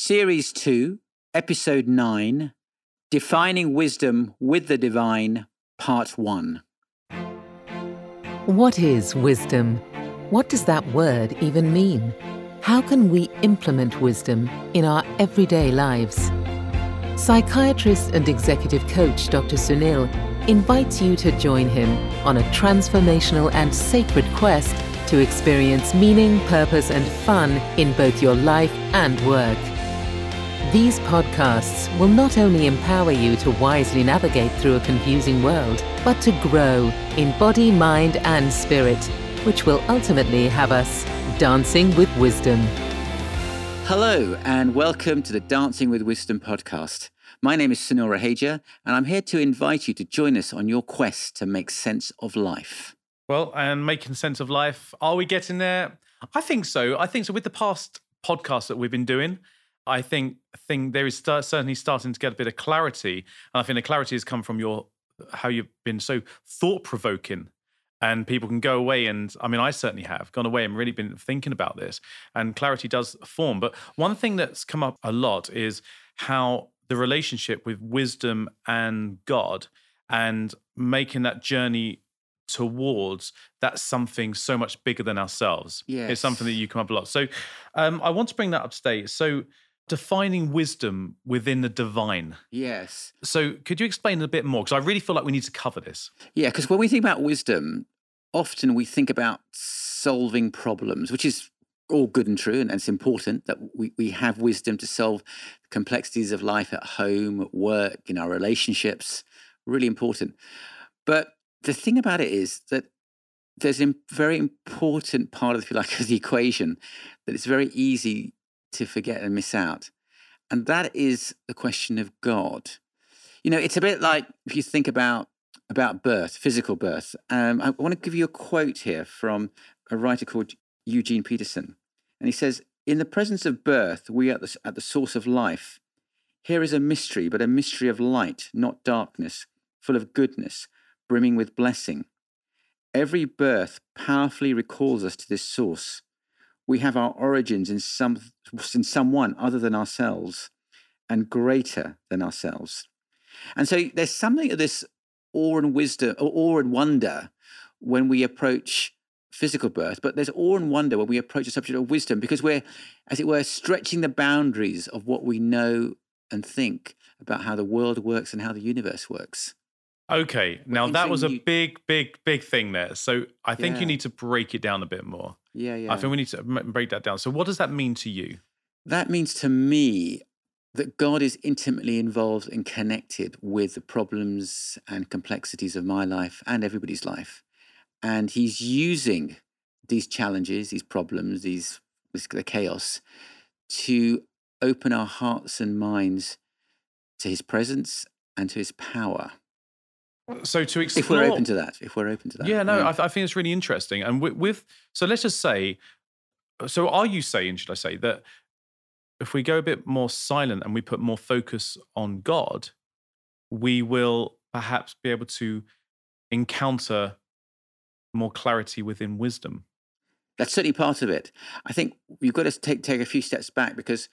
Series 2, Episode 9 Defining Wisdom with the Divine, Part 1. What is wisdom? What does that word even mean? How can we implement wisdom in our everyday lives? Psychiatrist and executive coach Dr. Sunil invites you to join him on a transformational and sacred quest to experience meaning, purpose, and fun in both your life and work. These podcasts will not only empower you to wisely navigate through a confusing world, but to grow in body, mind, and spirit, which will ultimately have us dancing with wisdom. Hello, and welcome to the Dancing with Wisdom podcast. My name is Sunil Raheja, and I'm here to invite you to join us on your quest to make sense of life. Well, and making sense of life, are we getting there? I think so. I think so. With the past podcasts that we've been doing, I think think there is st- certainly starting to get a bit of clarity, and I think the clarity has come from your how you've been so thought provoking, and people can go away and I mean I certainly have gone away and really been thinking about this, and clarity does form. But one thing that's come up a lot is how the relationship with wisdom and God, and making that journey towards that's something so much bigger than ourselves. Yes. It's something that you come up a lot. So um, I want to bring that up today. So defining wisdom within the divine. Yes. So could you explain a bit more? Because I really feel like we need to cover this. Yeah, because when we think about wisdom, often we think about solving problems, which is all good and true, and it's important that we, we have wisdom to solve complexities of life at home, at work, in our relationships. Really important. But the thing about it is that there's a very important part of, if you like, of the equation that it's very easy to forget and miss out. And that is the question of God. You know, it's a bit like if you think about about birth, physical birth. Um, I want to give you a quote here from a writer called Eugene Peterson. And he says, In the presence of birth, we are at the, at the source of life. Here is a mystery, but a mystery of light, not darkness, full of goodness, brimming with blessing. Every birth powerfully recalls us to this source. We have our origins in some in someone other than ourselves and greater than ourselves. And so there's something of this awe and wisdom, or awe and wonder when we approach physical birth, but there's awe and wonder when we approach the subject of wisdom because we're, as it were, stretching the boundaries of what we know and think about how the world works and how the universe works. Okay, now that was a you- big, big, big thing there. So I think Yeah. you need to break it down a bit more. Yeah, yeah. I think we need to break that down. So what does that mean to you? That means to me that God is intimately involved and connected with the problems and complexities of my life and everybody's life. And He's using these challenges, these problems, these this, the chaos to open our hearts and minds to His presence and to His power. So to explore, If we're open to that, if we're open to that. yeah, no, I, I think it's really interesting. And with, with so let's just say, so are you saying, should I say that if we go a bit more silent and we put more focus on God, we will perhaps be able to encounter more clarity within wisdom. That's certainly part of it. I think you've got to take take a few steps back because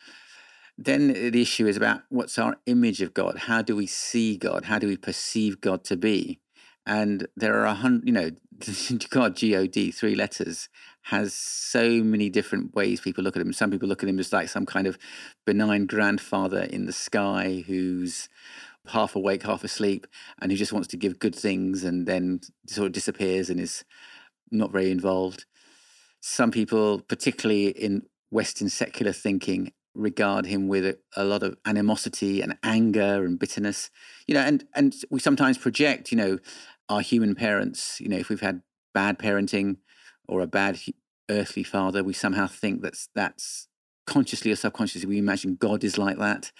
then the issue is about what's our image of God? How do we see God? How do we perceive God to be? And there are a hundred, you know, God, G O D, three letters, has so many different ways people look at him. Some people look at him as like some kind of benign grandfather in the sky who's half awake, half asleep, and who just wants to give good things and then sort of disappears and is not very involved some people, particularly in Western secular thinking, regard him with a, a, lot of animosity and anger and bitterness. You know, and and we sometimes project, you know, our human parents. You know, if we've had bad parenting or a bad earthly father, we somehow think that's that's consciously or subconsciously we imagine God is like that.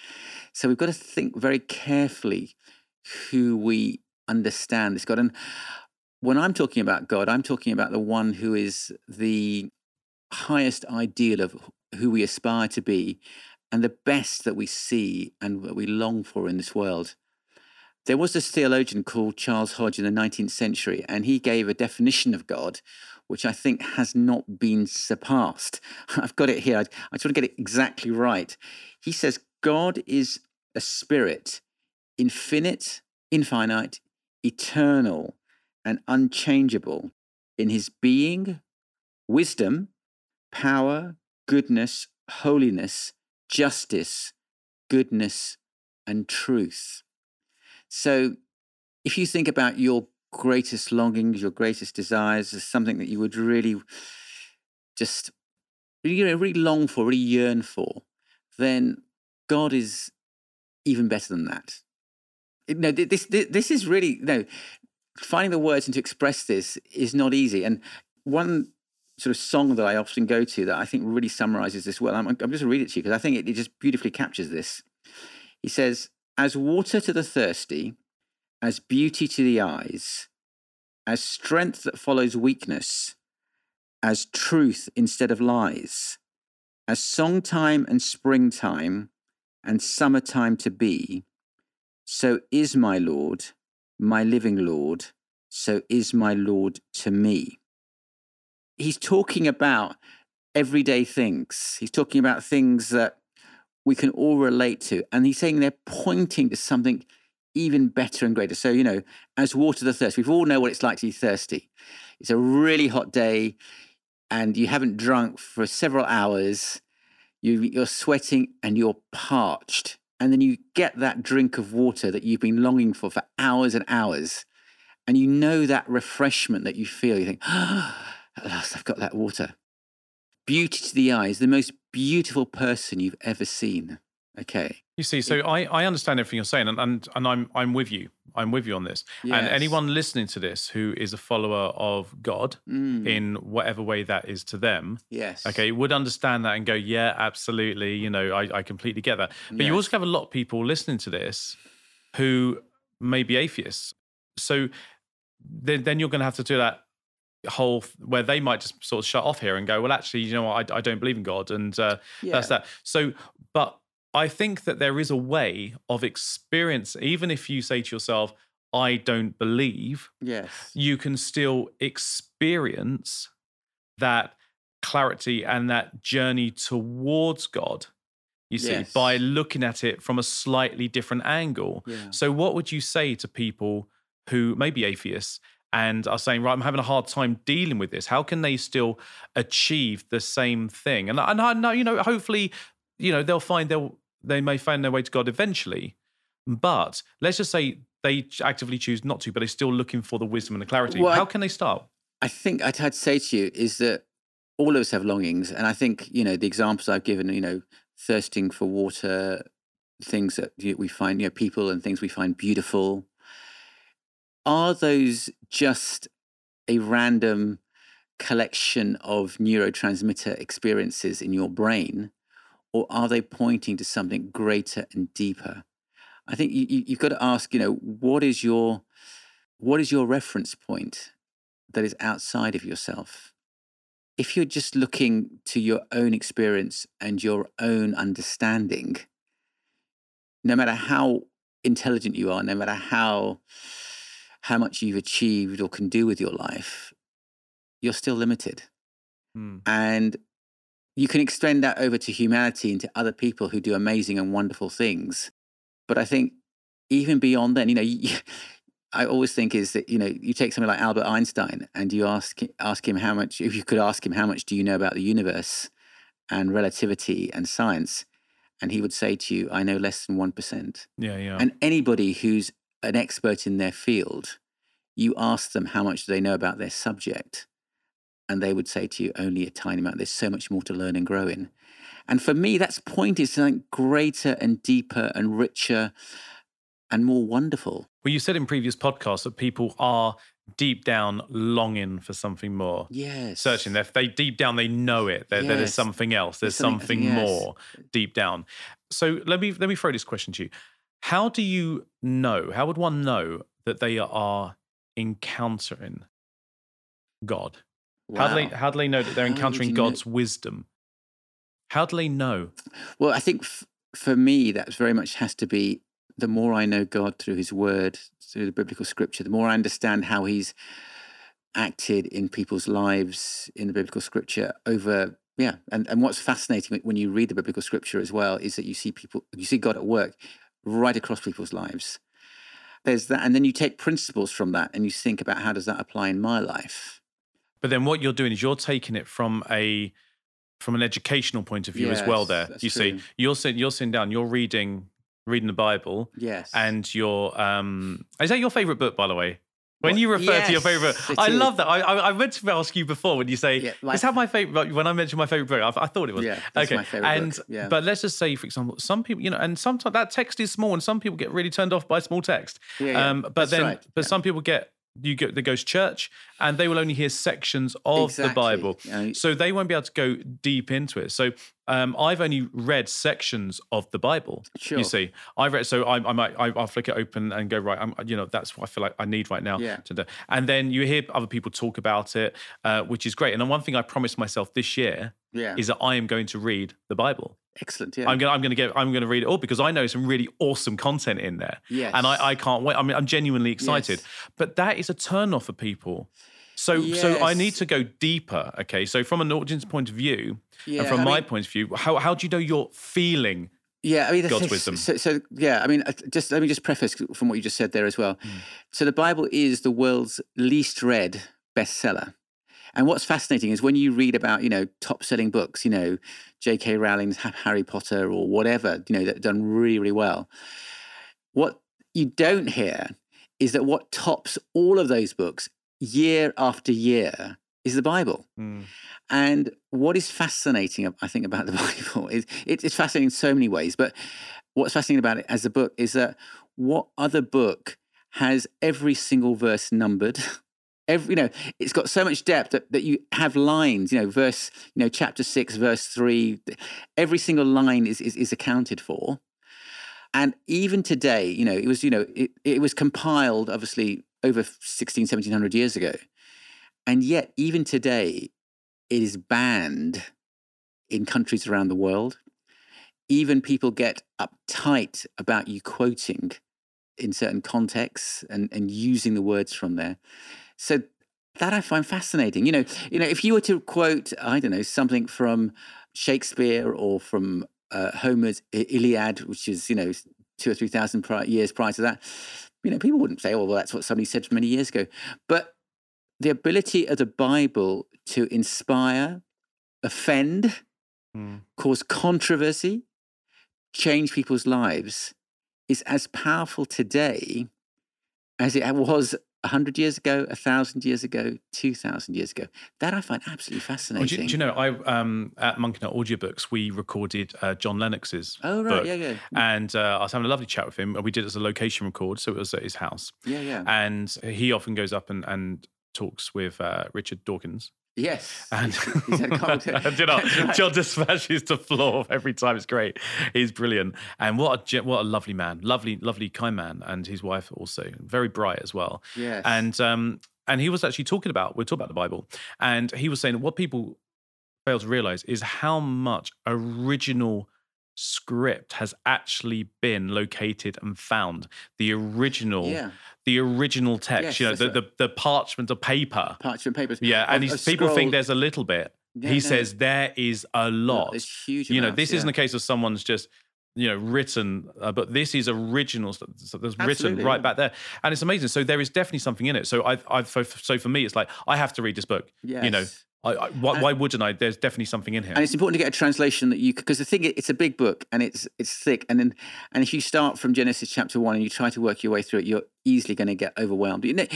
So we've got to think very carefully who we understand this God and when I'm talking about God, I'm talking about the one who is the highest ideal of who we aspire to be and the best that we see and what we long for in this world. There was this theologian called Charles Hodge in the 19th century, and he gave a definition of God which I think has not been surpassed. I've got it here. I, I just want to get it exactly right. He says, God is a spirit, infinite, infinite, eternal, and unchangeable in his being, wisdom, power, goodness, holiness, justice, goodness, and truth. So if you think about your greatest longings, your greatest desires, as something that you would really just you know, really long for, really yearn for, then God is even better than that. No, this, this, this is really no finding the words and to express this is not easy. And one sort of song that I often go to that I think really summarizes this well. I'm, I'm just going to read it to you because I think it, it just beautifully captures this. He says, "As water to the thirsty, as beauty to the eyes, as strength that follows weakness, as truth instead of lies, as songtime and springtime and summertime to be, so is my Lord, my living Lord, so is my Lord to me. He's talking about everyday things. He's talking about things that we can all relate to. And he's saying they're pointing to something even better and greater. So, you know, as water the thirst, We've all know what it's like to be thirsty. It's a really hot day and you haven't drunk for several hours. You, you're sweating and you're parched. And then you get that drink of water that you've been longing for for hours and hours. And you know that refreshment that you feel. You think, oh, at last I've got that water. Beauty to the eyes, the most beautiful person you've ever seen. Okay. You see, so I, I understand everything you're saying, and, and and I'm I'm with you. I'm with you on this. Yes. And anyone listening to this who is a follower of God Mm, in whatever way that is to them, yes. okay, would understand that and go, yeah, absolutely. You know, I, I completely get that. But you also have a lot of people listening to this who may be atheists. So then, then you're going to have to do that whole where they might just sort of shut off here and go, well, actually, you know what, I, I don't believe in God, and uh, that's that. So, but I think that there is a way of experience, even if you say to yourself, I don't believe, Yes. you can still experience that clarity and that journey towards God. You see, Yes. by looking at it from a slightly different angle. Yeah. So, what would you say to people who may be atheists and are saying, right, I'm having a hard time dealing with this? How can they still achieve the same thing? And, and I know, you know, hopefully, you know, they'll find they'll, they may find their way to God eventually. But let's just say they actively choose not to, but they're still looking for the wisdom and the clarity. Well, I- How can they start? I think I'd to say to you is that all of us have longings, and I think you know the examples I've given. You know, thirsting for water, things that we find, you know, people and things we find beautiful. Are those just a random collection of neurotransmitter experiences in your brain, or are they pointing to something greater and deeper? I think you, you, you've got to ask. You know, what is your what is your reference point? that is outside of yourself. If you're just looking to your own experience and your own understanding, no matter how intelligent you are, no matter how how much you've achieved or can do with your life, you're still limited. Hmm. And you can extend that over to humanity and to other people who do amazing and wonderful things. But I think even beyond then, you know, you, I always think is that you know you take something like Albert Einstein and you ask ask him how much if you could ask him how much do you know about the universe and relativity and science, and he would say to you, "I know less than one percent." Yeah, yeah. And anybody who's an expert in their field, you ask them how much do they know about their subject, and they would say to you only a tiny amount. There's so much more to learn and grow in. And for me, that's pointed to something greater and deeper and richer and more wonderful. well, you said in previous podcasts that people are deep down longing for something more. Yes. Searching, they they deep down they know it. That there's something else. There's, There's something- something, yes. more deep down. So let me let me throw this question to you. How do you know? How would one know that they are encountering God? How do they how do they know that they're encountering you know- God's wisdom? How do they know? Well, I think f- for me, that very much has to be the more I know God through His Word, through the biblical scripture, the more I understand how He's acted in people's lives in the biblical scripture over yeah and, and what's fascinating when you read the biblical scripture as well is that you see people you see god at work right across people's lives. There's that and then you take principles from that and you think about how does that apply in my life. But then what you're doing is you're taking it from a from an educational point of view as well there. you see you're sitting you're sitting down you're reading reading the bible yes. and your um is that your favorite book by the way when you refer to your favorite i is. love that. I, I i meant to ask you before when you say Yeah, my is that my favorite when i mentioned my favorite book i, I thought it was Yeah, okay. and book, yeah. but let's just say for example some people you know and sometimes that text is small and some people get really turned off by small text. Yeah, yeah, um but that's then right, but some people get you go they goes church and they will only hear sections of Exactly, the bible so they won't be able to go deep into it. So um, I've only read sections of the Bible. Sure. You see, I've read, so I, I might, I, I'll flick it open and go right. I'm, you know, that's what I feel like I need right now. Yeah. To do. And then you hear other people talk about it, uh, which is great. And then one thing I promised myself this year yeah is that I am going to read the Bible. excellent yeah I'm gonna, I'm gonna get, I'm gonna read it all because I know some really awesome content in there. Yes. And I, I can't wait. I mean, I'm genuinely excited. Yes. But that is a turn off for people. So, so I need to go deeper. Okay. So from an audience point of view, Yeah, and from I my mean- point of view, how, how do you know you're feeling? Yeah, I mean, God's wisdom. So, so yeah, I mean, uh, just let me just preface from what you just said there as well. Hmm. So the Bible is the world's least read bestseller. And what's fascinating is when you read about, you know, top-selling books, you know, J.K. Rowling's Harry Potter or whatever, you know, that done really, really well. What you don't hear is that what tops all of those books year after year is the Bible. Mm. And what is fascinating, I think, about the Bible is it, it's fascinating in so many ways. But what's fascinating about it as a book is that what other book has every single verse numbered? Every, you know, it's got so much depth that, that you have lines, you know, verse, you know, chapter six, verse three, every single line is, is, is accounted for. And even today, you know, it was, you know, it, it was compiled obviously over 16, 1700 years ago. And yet, even today, it is banned in countries around the world. Even people get uptight about you quoting in certain contexts and, and using the words from there. So that I find fascinating. You know, you know, if you were to quote, I don't know, something from Shakespeare or from uh, Homer's Iliad, which is you know two or three thousand years prior to that, you know, people wouldn't say, "Oh, well, that's what somebody said many years ago." But the ability of the Bible to inspire, offend, mm. cause controversy, change people's lives is as powerful today as it was a hundred years ago, a thousand years ago, two thousand years ago. That I find absolutely Oh, fascinating. do, you- do you know, I um, at Monkey Nut Audiobooks, we recorded uh, John Lennox's Oh right, book. yeah, yeah, And uh, I was having a lovely chat with him. We did it as a location record, so it was at his house. yeah, yeah. And he often goes up and, and talks with uh, Richard Dawkins. Yes, And a comment. And, you know, right. John just smashes the floor every time. It's great. He's brilliant. And what a what a lovely man, lovely, lovely, kind man, and his wife also very bright as well. Yes. And um, and he was actually talking about we're talking about the Bible, and he was saying what people fail to realize is how much original script has actually been located and found the original Yeah. The original text Yes, you know the, the the parchment or paper parchment papers. yeah and of- he's, of people think there's a little bit Yeah, he no. says there is a lot There's huge. you know this yeah. isn't a case of someone's just you know written uh, but this is original stuff so there's written right yeah. back there and it's amazing so there is definitely something in it so i've, I've so so for me it's like i have to read this book you know Yes. I, I, why, why wouldn't i? There's definitely something in here. And it's important to get a translation that you because the thing it's a big book and it's it's thick. And then and if you start from genesis chapter one and you try to work your way through it you're easily going to get overwhelmed. You know,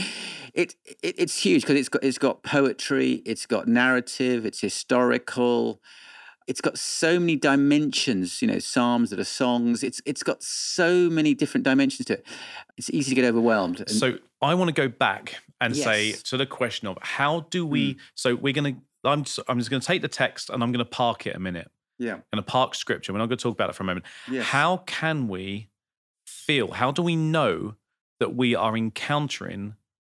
it, it it's huge because it's got it's got poetry it's got narrative it's historical. It's got so many dimensions you know psalms that are songs. It's it's got so many different dimensions to it. It's easy to get overwhelmed. And, So I want to go back and say Yes. to the question of how do we? Hmm. So we're gonna. I'm just, I'm just going to take the text and I'm going to park it a minute. yeah I'm going to park scripture. We're not going to talk about it for a moment. Yes. How can we feel? How do we know that we are encountering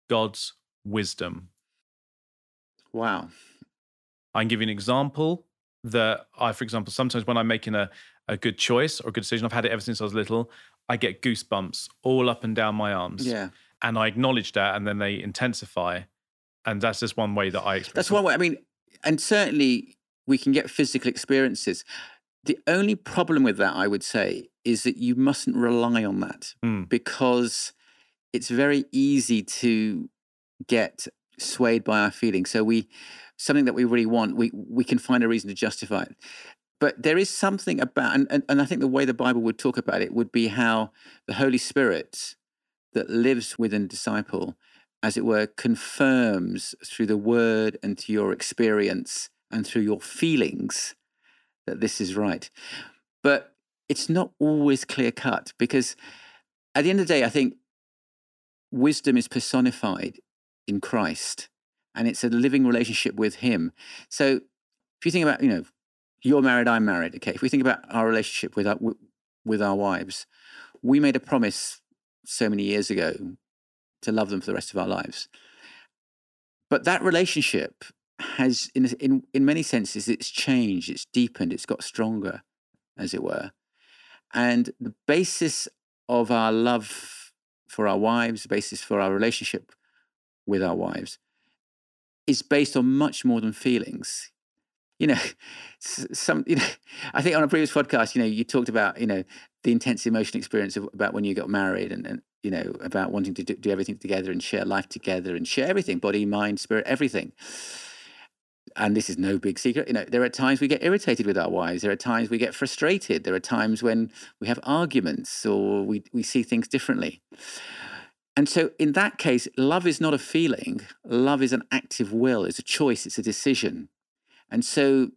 God's wisdom? wow I can give you an example that I, for example, sometimes when I'm making a, a good choice or a good decision, I've had it ever since I was little, I get goosebumps all up and down my arms. yeah and I acknowledge that, and then they intensify and that's just one way that I experience. That's one way. I mean, and certainly we can get physical experiences. The only problem with that, I would say, is that you mustn't rely on that Mm. because it's very easy to get swayed by our feelings. So we something that we really want, we we can find a reason to justify it. But there is something about, and, and, and I think the way the Bible would talk about it would be how the Holy Spirit that lives within a disciple, as it were, confirms through the word and through your experience and through your feelings that this is right. But it's not always clear cut because at the end of the day, I think wisdom is personified in Christ and it's a living relationship with Him. So if you think about, you know, you're married, I'm married. Okay. If we think about our relationship with our, with our wives, we made a promise so many years ago to love them for the rest of our lives. But that relationship has, in, in, in many senses, it's changed, it's deepened, it's got stronger, as it were. And the basis of our love for our wives, the basis for our relationship with our wives, is based on much more than feelings. You know, some. You know, I think on a previous podcast, you know, you talked about you know the intense emotional experience of, about when you got married, and, and you know about wanting to do, do everything together and share life together and share everything, body, mind, spirit, everything. And this is no big secret you know there are times we get irritated with our wives there are times we get frustrated there are times when we have arguments or we, we see things differently. And so in that case love is not a feeling love is an active will it's a choice it's a decision. And so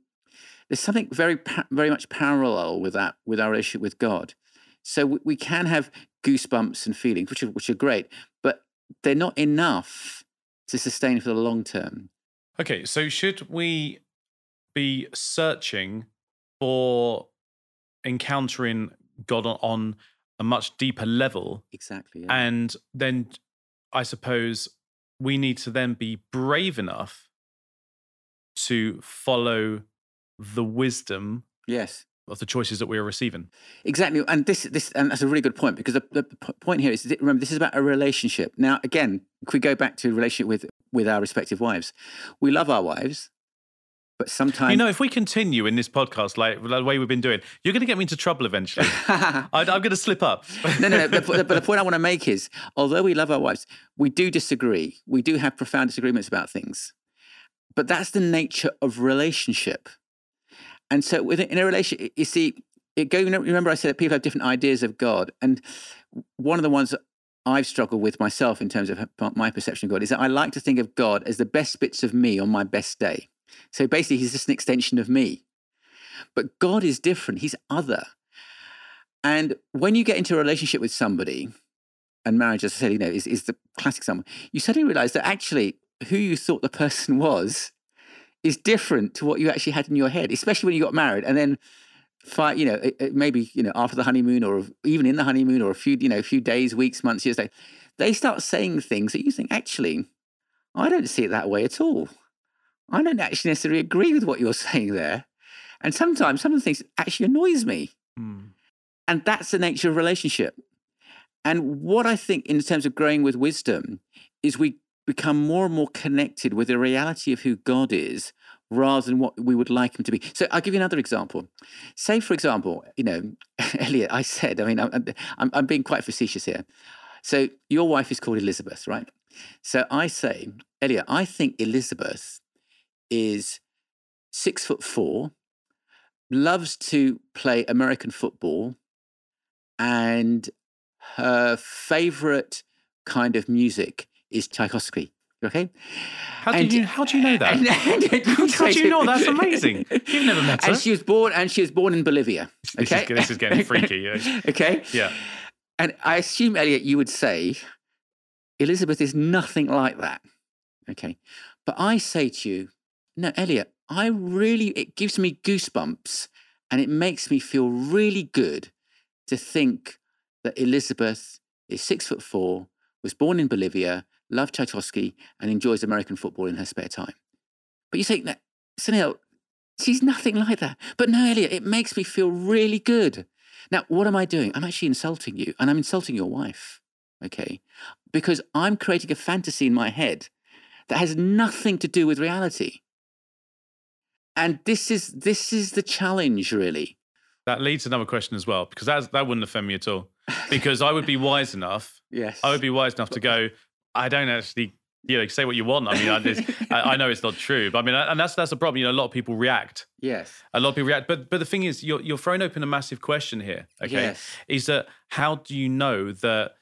there's something very very much parallel with that with our relationship with god so we, we can have goosebumps and feelings which are which are great but they're not enough to sustain for the long term Okay, so should we be searching for encountering God on, on a much deeper level? Exactly. Yeah. And then I suppose we need to then be brave enough to follow the wisdom yes of the choices that we are receiving. Exactly, and this this and that's a really good point because the, the point here is remember this is about a relationship. Now, again, if we go back to relationship with with our respective wives, we love our wives, but sometimes you know if we continue in this podcast like the way we've been doing, you're going to get me into trouble eventually. I, am going to slip up. no, no, no. But, but the point I want to make is, although we love our wives, we do disagree. We do have profound disagreements about things, but that's the nature of relationship. And so, within in a relationship, you see, it go. Remember, I said that people have different ideas of God, and one of the ones I've struggled with myself in terms of my perception of God is that I like to think of God as the best bits of me on my best day. So basically, He's just an extension of me. But God is different; He's other. And when you get into a relationship with somebody, and marriage, as I said, you know, is, is the classic example, you suddenly realize that actually who you thought the person was is different to what you actually had in your head, especially when you got married. And then, five, you know, it, it maybe you know after the honeymoon, or even in the honeymoon, or a few, you know, a few days, weeks, months, years later, they start saying things that you think actually, I don't see it that way at all. I don't actually necessarily agree with what you're saying there, and sometimes some of the things actually annoys me. Hmm. And that's the nature of relationship. And what I think in terms of growing with wisdom is we become more and more connected with the reality of who God is rather than what we would like him to be. So I'll give you another example. Say, for example, you know, Elliot, I said, I mean, I'm, I'm, I'm being quite facetious here. So your wife is called Elizabeth, right? So I say, Elliot, I think Elizabeth is six foot four, loves to play American football, and her favorite kind of music is Tchaikovsky. Okay. How do you how do you know that? And, and, how do you know? That's amazing. You've never met her. And she was born and she was born in Bolivia. Okay. This is, this is getting freaky. Yeah. okay. Yeah. And I assume Elliot, you would say Elizabeth is nothing like that. Okay. But I say to you, no, Elliot, I really it gives me goosebumps and it makes me feel really good to think that Elizabeth is six foot four, was born in Bolivia, loved Tchaikovsky, and enjoys American football in her spare time. But you think that, Sunil, she's nothing like that. But no, Elliot, it makes me feel really good. Now, what am I doing? I'm actually insulting you, and I'm insulting your wife, okay? Because I'm creating a fantasy in my head that has nothing to do with reality. And this is this is the challenge, really. That leads to another question as well, because that that wouldn't offend me at all. Because I would be wise enough. Yes. I would be wise enough to go. I don't actually, you know, say what you want. I mean, I, I, I know it's not true, but I mean, and that's that's a problem. You know, a lot of people react. Yes. A lot of people react, but but the thing is, you're you're throwing open a massive question here. Okay, Yes. is that how do you know that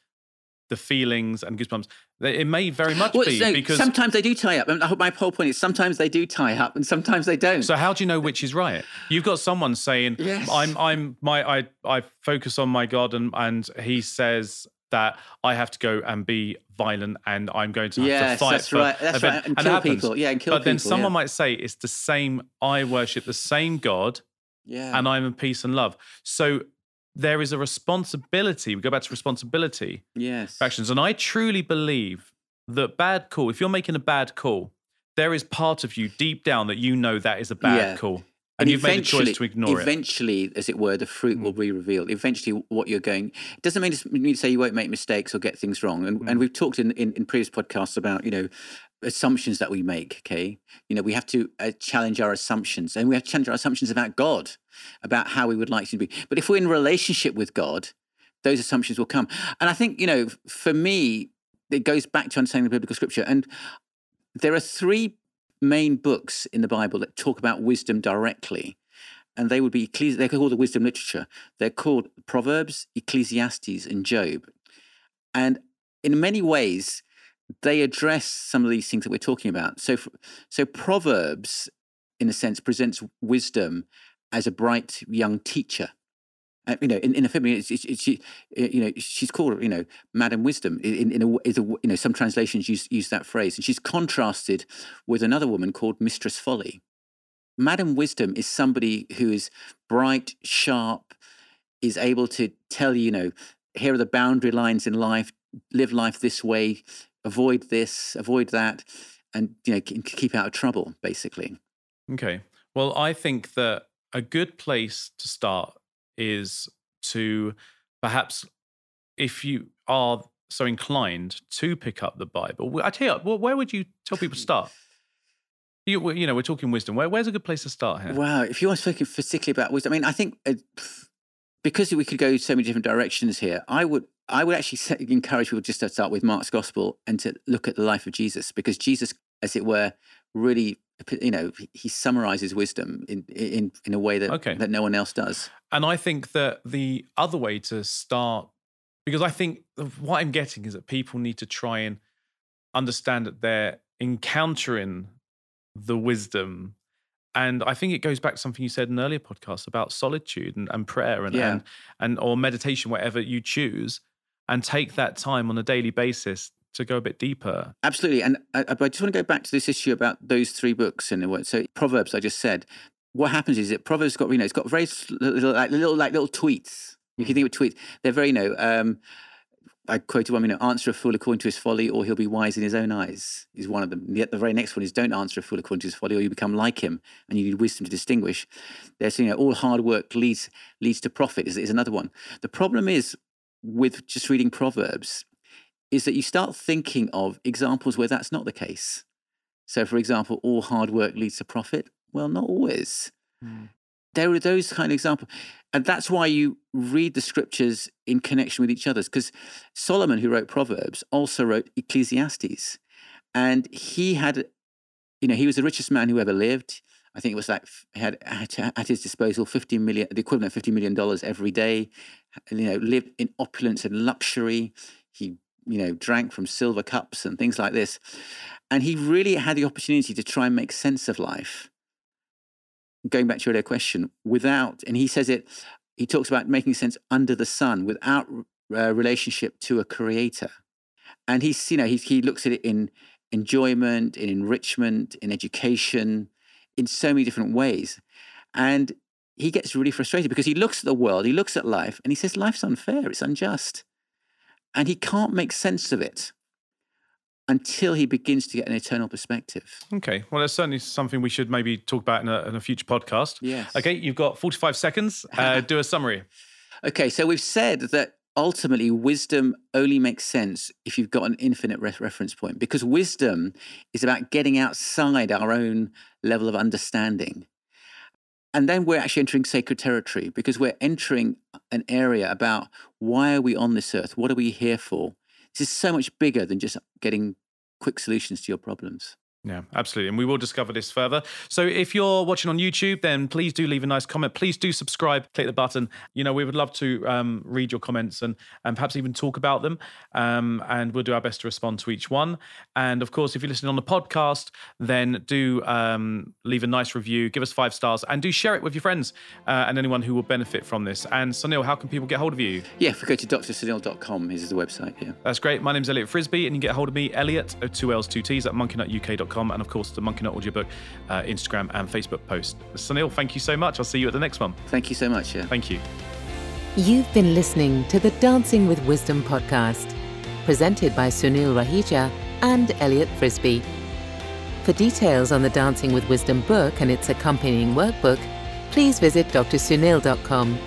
the feelings and goosebumps? It may very much Well, be so because. sometimes they do tie up. And I hope my whole point is sometimes they do tie up and sometimes they don't. So how do you know which is right? You've got someone saying, Yes. "I'm, I'm, my, I, I focus on my God," and and he says that I have to go and be violent, and I'm going to have Yes, to fight. that's for right. That's right. And it kill happens. people. Yeah, and kill people. But then someone yeah. might say it's the same. I worship the same God, yeah. and I'm in peace and love. So there is a responsibility. We go back to responsibility yes. actions, and I truly believe that bad call. If you're making a bad call, there is part of you deep down that you know that is a bad Yeah. call, and, you've made a choice to eventually- it. Eventually, as it were, the fruit Mm. will be revealed. Eventually, what you're going it doesn't mean to mean to say you won't make mistakes or get things wrong. And, Mm. and we've talked in, in, in previous podcasts about you know assumptions that we make. Okay, you know we have to uh, challenge our assumptions, and we have to challenge our assumptions about God, about how we would like to be. But if we're in relationship with God, those assumptions will come. And I think you know, for me, it goes back to understanding the biblical scripture. And there are three main books in the Bible that talk about wisdom directly and they would be they're called the wisdom literature. They're called Proverbs, Ecclesiastes, and Job. And in many ways, they address some of these things that we're talking about. So, so Proverbs, in a sense, presents wisdom as a bright young teacher. Uh, you know, in, in the film, it's, it's, it's, she, uh, you know, she's called, you know, Madam Wisdom. In, in a, a, you know, some translations use use that phrase, and she's contrasted with another woman called Mistress Folly. Madam Wisdom is somebody who is bright, sharp, is able to tell you know, here are the boundary lines in life, live life this way, avoid this, avoid that, and, you know, keep out of trouble, basically. Okay. Well, I think that a good place to start is to perhaps, if you are so inclined to pick up the Bible, I tell you, where would you tell people to start? You, you know, we're talking wisdom. Where, where's a good place to start here? Wow. If you are speaking particularly about wisdom, I mean, I think uh, because we could go so many different directions here, I would. I would actually say, encourage people just to start with Mark's gospel and to look at the life of Jesus, because Jesus, as it were, really, you know, he summarizes wisdom in in in a way that Okay. that no one else does. And I think that the other way to start, because I think what I'm getting is that people need to try and understand that they're encountering the wisdom. And I think it goes back to something you said in an earlier podcast about solitude and, and prayer and, Yeah. and and or meditation, whatever you choose, and take that time on a daily basis to go a bit deeper. Absolutely. And uh, uh, I, I just want to go back to this issue about those three books in a way. So Proverbs, I just said, what happens is that Proverbs got, you know, it's got very little, like little, like little tweets. You can mm. think of tweets. They're very, you know, um, I quoted one, you know, answer a fool according to his folly or he'll be wise in his own eyes is one of them. Yet the very next one is don't answer a fool according to his folly or you become like him and you need wisdom to distinguish. There's, you know, all hard work leads, leads to profit is, is another one. The problem is with just reading Proverbs is that you start thinking of examples where that's not the case. So, for example, all hard work leads to profit. Well, not always. Hmm. There are those kind of examples. And that's why you read the scriptures in connection with each other. Because Solomon, who wrote Proverbs, also wrote Ecclesiastes. And he had, you know, he was the richest man who ever lived. I think it was like he had at, at his disposal 50 million, the equivalent of $50 million every day. You know, lived in opulence and luxury. He, you know, drank from silver cups and things like this. And he really had the opportunity to try and make sense of life going back to your earlier question, without, and he says it, he talks about making sense under the sun without uh, relationship to a creator. And he's, you know, he, he looks at it in enjoyment, in enrichment, in education, in so many different ways. And he gets really frustrated because he looks at the world, he looks at life, and he says, life's unfair, it's unjust. And he can't make sense of it until he begins to get an eternal perspective. Okay. Well, that's certainly something we should maybe talk about in a, in a future podcast. Yes. Okay. You've got 45 seconds. Uh, do a summary. Okay, so we've said that ultimately, wisdom only makes sense if you've got an infinite re- reference point because wisdom is about getting outside our own level of understanding. And then we're actually entering sacred territory because we're entering an area about why are we on this earth? What are we here for? This is so much bigger than just getting quick solutions to your problems. Yeah, absolutely. And we will discover this further. So if you're watching on YouTube, then please do leave a nice comment. Please do subscribe, click the button. You know, we would love to um, read your comments and, and perhaps even talk about them. Um, and we'll do our best to respond to each one. And of course, if you're listening on the podcast, then do um, leave a nice review, give us five stars, and do share it with your friends uh, and anyone who will benefit from this. And Sunil, how can people get hold of you? Yeah, if we go to drsunil.com, is the website. Yeah. That's great. My name's Elliot Frisby, and you can get hold of me, Elliot, two L's, two T's, at monkeynutuk.com and of course the Monkey Nut audiobook uh, Instagram and Facebook post. Sunil, thank you so much. I'll see you at the next one. Thank you so much. Yeah. Thank you. You've been listening to the Dancing with Wisdom podcast, presented by Sunil Raheja and Elliot Frisby. For details on the Dancing with Wisdom book and its accompanying workbook, please visit drsunil.com.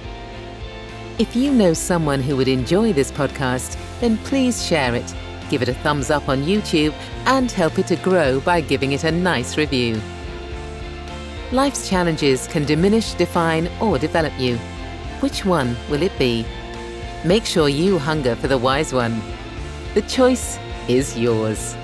If you know someone who would enjoy this podcast, then please share it give it a thumbs up on YouTube, and help it to grow by giving it a nice review. Life's challenges can diminish, define, or develop you. Which one will it be? Make sure you hunger for the wise one. The choice is yours.